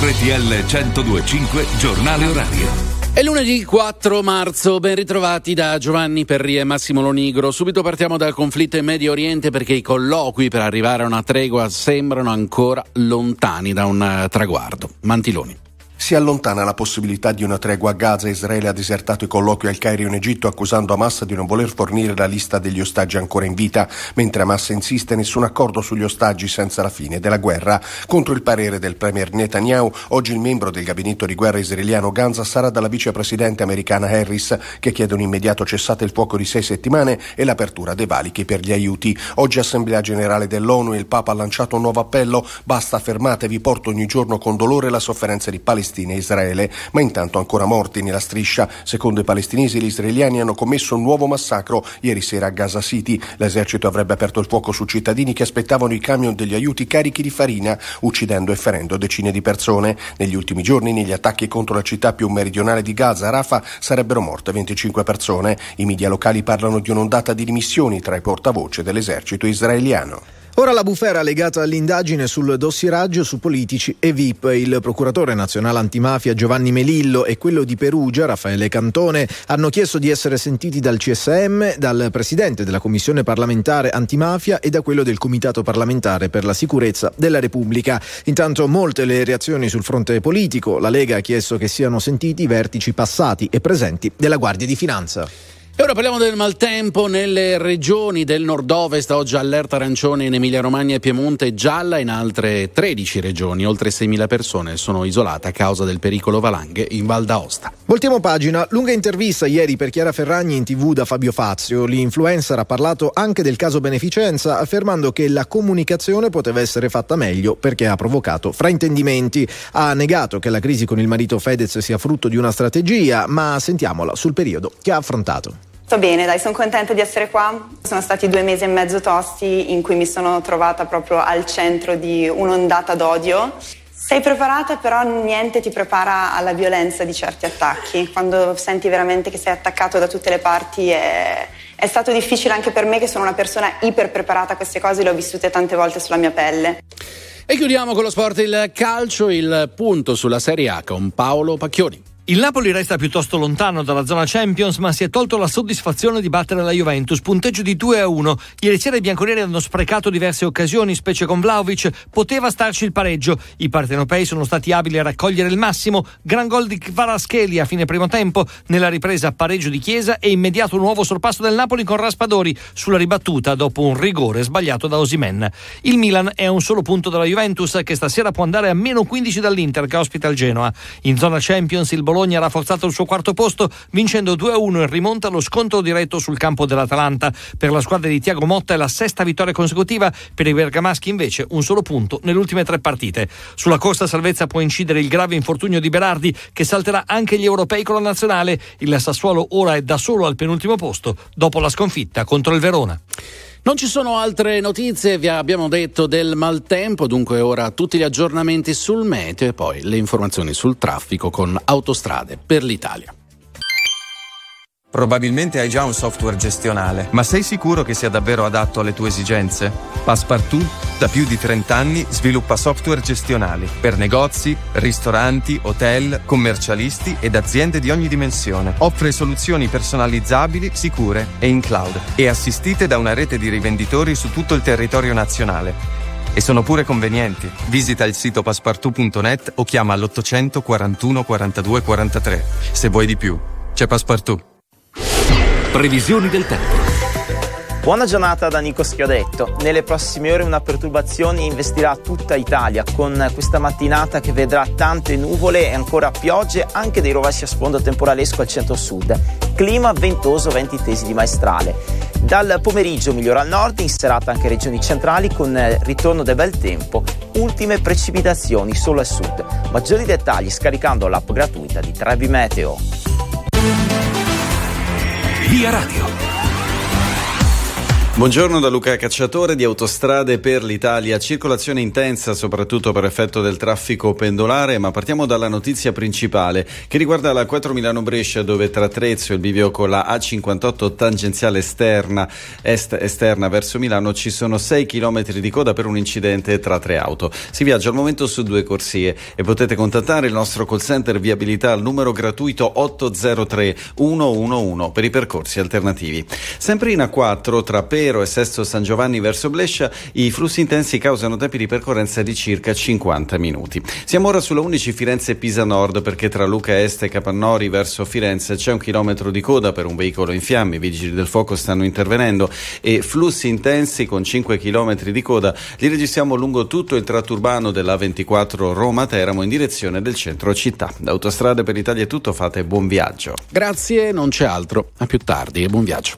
RTL 1025 Giornale Orario. È lunedì 4 marzo, ben ritrovati da Giovanni Perri e Massimo Lonigro. Subito partiamo dal conflitto in Medio Oriente perché i colloqui per arrivare a una tregua sembrano ancora lontani da un eh, traguardo. Mantiloni. Si allontana la possibilità di una tregua a Gaza. Israele ha disertato i colloqui al Cairo in Egitto accusando Hamas di non voler fornire la lista degli ostaggi ancora in vita, mentre Hamas insiste nessun accordo sugli ostaggi senza la fine della guerra. Contro il parere del premier Netanyahu, oggi il membro del gabinetto di guerra israeliano Ganza sarà dalla vicepresidente americana Harris, che chiede un immediato cessate il fuoco di sei settimane e l'apertura dei valichi per gli aiuti. Oggi Assemblea Generale dell'ONU e il Papa ha lanciato un nuovo appello. Basta fermatevi, porto ogni giorno con dolore la sofferenza di Palestina Palestina e Israele, ma intanto ancora morti nella striscia. Secondo i palestinesi, gli israeliani hanno commesso un nuovo massacro ieri sera a Gaza City. L'esercito avrebbe aperto il fuoco su cittadini che aspettavano i camion degli aiuti carichi di farina, uccidendo e ferendo decine di persone. Negli ultimi giorni, negli attacchi contro la città più meridionale di Gaza, Rafah, sarebbero morte 25 persone. I media locali parlano di un'ondata di dimissioni tra i portavoce dell'esercito israeliano. Ora la bufera legata all'indagine sul dossieraggio su politici e VIP. Il procuratore nazionale antimafia Giovanni Melillo e quello di Perugia, Raffaele Cantone, hanno chiesto di essere sentiti dal CSM, dal presidente della commissione parlamentare antimafia e da quello del comitato parlamentare per la sicurezza della Repubblica. Intanto molte le reazioni sul fronte politico. La Lega ha chiesto che siano sentiti i vertici passati e presenti della Guardia di Finanza. E ora parliamo del maltempo nelle regioni del nord-ovest, oggi allerta arancione in Emilia-Romagna e Piemonte, gialla in altre 13 regioni, oltre 6.000 persone sono isolate a causa del pericolo valanghe in Val d'Aosta. Voltiamo pagina, lunga intervista ieri per Chiara Ferragni in tv da Fabio Fazio. L'influencer ha parlato anche del caso beneficenza, affermando che la comunicazione poteva essere fatta meglio perché ha provocato fraintendimenti. Ha negato che la crisi con il marito Fedez sia frutto di una strategia, ma sentiamola sul periodo che ha affrontato. Sto bene, dai, sono contenta di essere qua. Sono stati due mesi e mezzo tosti in cui mi sono trovata proprio al centro di un'ondata d'odio. Sei preparata, però niente ti prepara alla violenza di certi attacchi. Quando senti veramente che sei attaccato da tutte le parti è, è stato difficile anche per me, che sono una persona iper preparata a queste cose, le ho vissute tante volte sulla mia pelle. E chiudiamo con lo sport il calcio, il punto sulla Serie A con Paolo Pacchioni. Il Napoli resta piuttosto lontano dalla zona Champions, ma si è tolto la soddisfazione di battere la Juventus, punteggio di 2 a 1. Ieri sera i bianconeri hanno sprecato diverse occasioni, specie con Vlaovic, poteva starci il pareggio. I partenopei sono stati abili a raccogliere il massimo, gran gol di Kvarascheli a fine primo tempo, nella ripresa pareggio di Chiesa e immediato nuovo sorpasso del Napoli con Raspadori sulla ribattuta dopo un rigore sbagliato da Osimen. Il Milan è a un solo punto dalla Juventus che stasera può andare a meno 15 dall'Inter che ospita il Genoa. In zona Champions il Bologna Bologna ha rafforzato il suo quarto posto vincendo 2-1 in rimonta allo scontro diretto sul campo dell'Atalanta. Per la squadra di Tiago Motta è la sesta vittoria consecutiva, per i bergamaschi invece un solo punto nelle ultime tre partite. Sulla corsa salvezza può incidere il grave infortunio di Berardi che salterà anche gli europei con la nazionale. Il Sassuolo ora è da solo al penultimo posto dopo la sconfitta contro il Verona. Non ci sono altre notizie, vi abbiamo detto del maltempo, dunque ora tutti gli aggiornamenti sul meteo e poi le informazioni sul traffico con autostrade per l'Italia. Probabilmente hai già un software gestionale, ma sei sicuro che sia davvero adatto alle tue esigenze? Passepartout da più di 30 anni sviluppa software gestionali per negozi, ristoranti, hotel, commercialisti ed aziende di ogni dimensione. Offre soluzioni personalizzabili, sicure e in cloud e assistite da una rete di rivenditori su tutto il territorio nazionale. E sono pure convenienti. Visita il sito passepartout.net o chiama l'800 41 42 43. Se vuoi di più. C'è Passepartout. Previsioni del tempo. Buona giornata da Nico Schiodetto. Nelle prossime ore una perturbazione investirà tutta Italia con questa mattinata che vedrà tante nuvole e ancora piogge, anche dei rovesci a sfondo temporalesco al centro-sud. Clima ventoso, venti tesi di maestrale. Dal pomeriggio migliora al nord, in serata anche regioni centrali con ritorno del bel tempo. Ultime precipitazioni solo al sud. Maggiori dettagli scaricando l'app gratuita di Trevi Meteo. Via Radio. Buongiorno da Luca Cacciatore di Autostrade per l'Italia. Circolazione intensa soprattutto per effetto del traffico pendolare, ma partiamo dalla notizia principale che riguarda la 4 Milano Brescia dove tra Trezzo e il bivio con la A58 tangenziale esterna est esterna verso Milano ci sono 6 km di coda per un incidente tra tre auto. Si viaggia al momento su due corsie e potete contattare il nostro call center viabilità al numero gratuito 803 111 per i percorsi alternativi. Sempre in A4 tra Pesaro Severo e Sesto San Giovanni verso Brescia, i flussi intensi causano tempi di percorrenza di circa 50 minuti. Siamo ora sulla 11 Firenze-Pisa Nord perché tra Luca Est e Capannori verso Firenze c'è un chilometro di coda per un veicolo in fiamme, i vigili del fuoco stanno intervenendo e flussi intensi con 5 km di coda li registriamo lungo tutto il tratto urbano della 24 Roma-Teramo in direzione del centro città. Da Autostrade per l'Italia è tutto, fate buon viaggio. Grazie, non c'è altro. A più tardi e buon viaggio.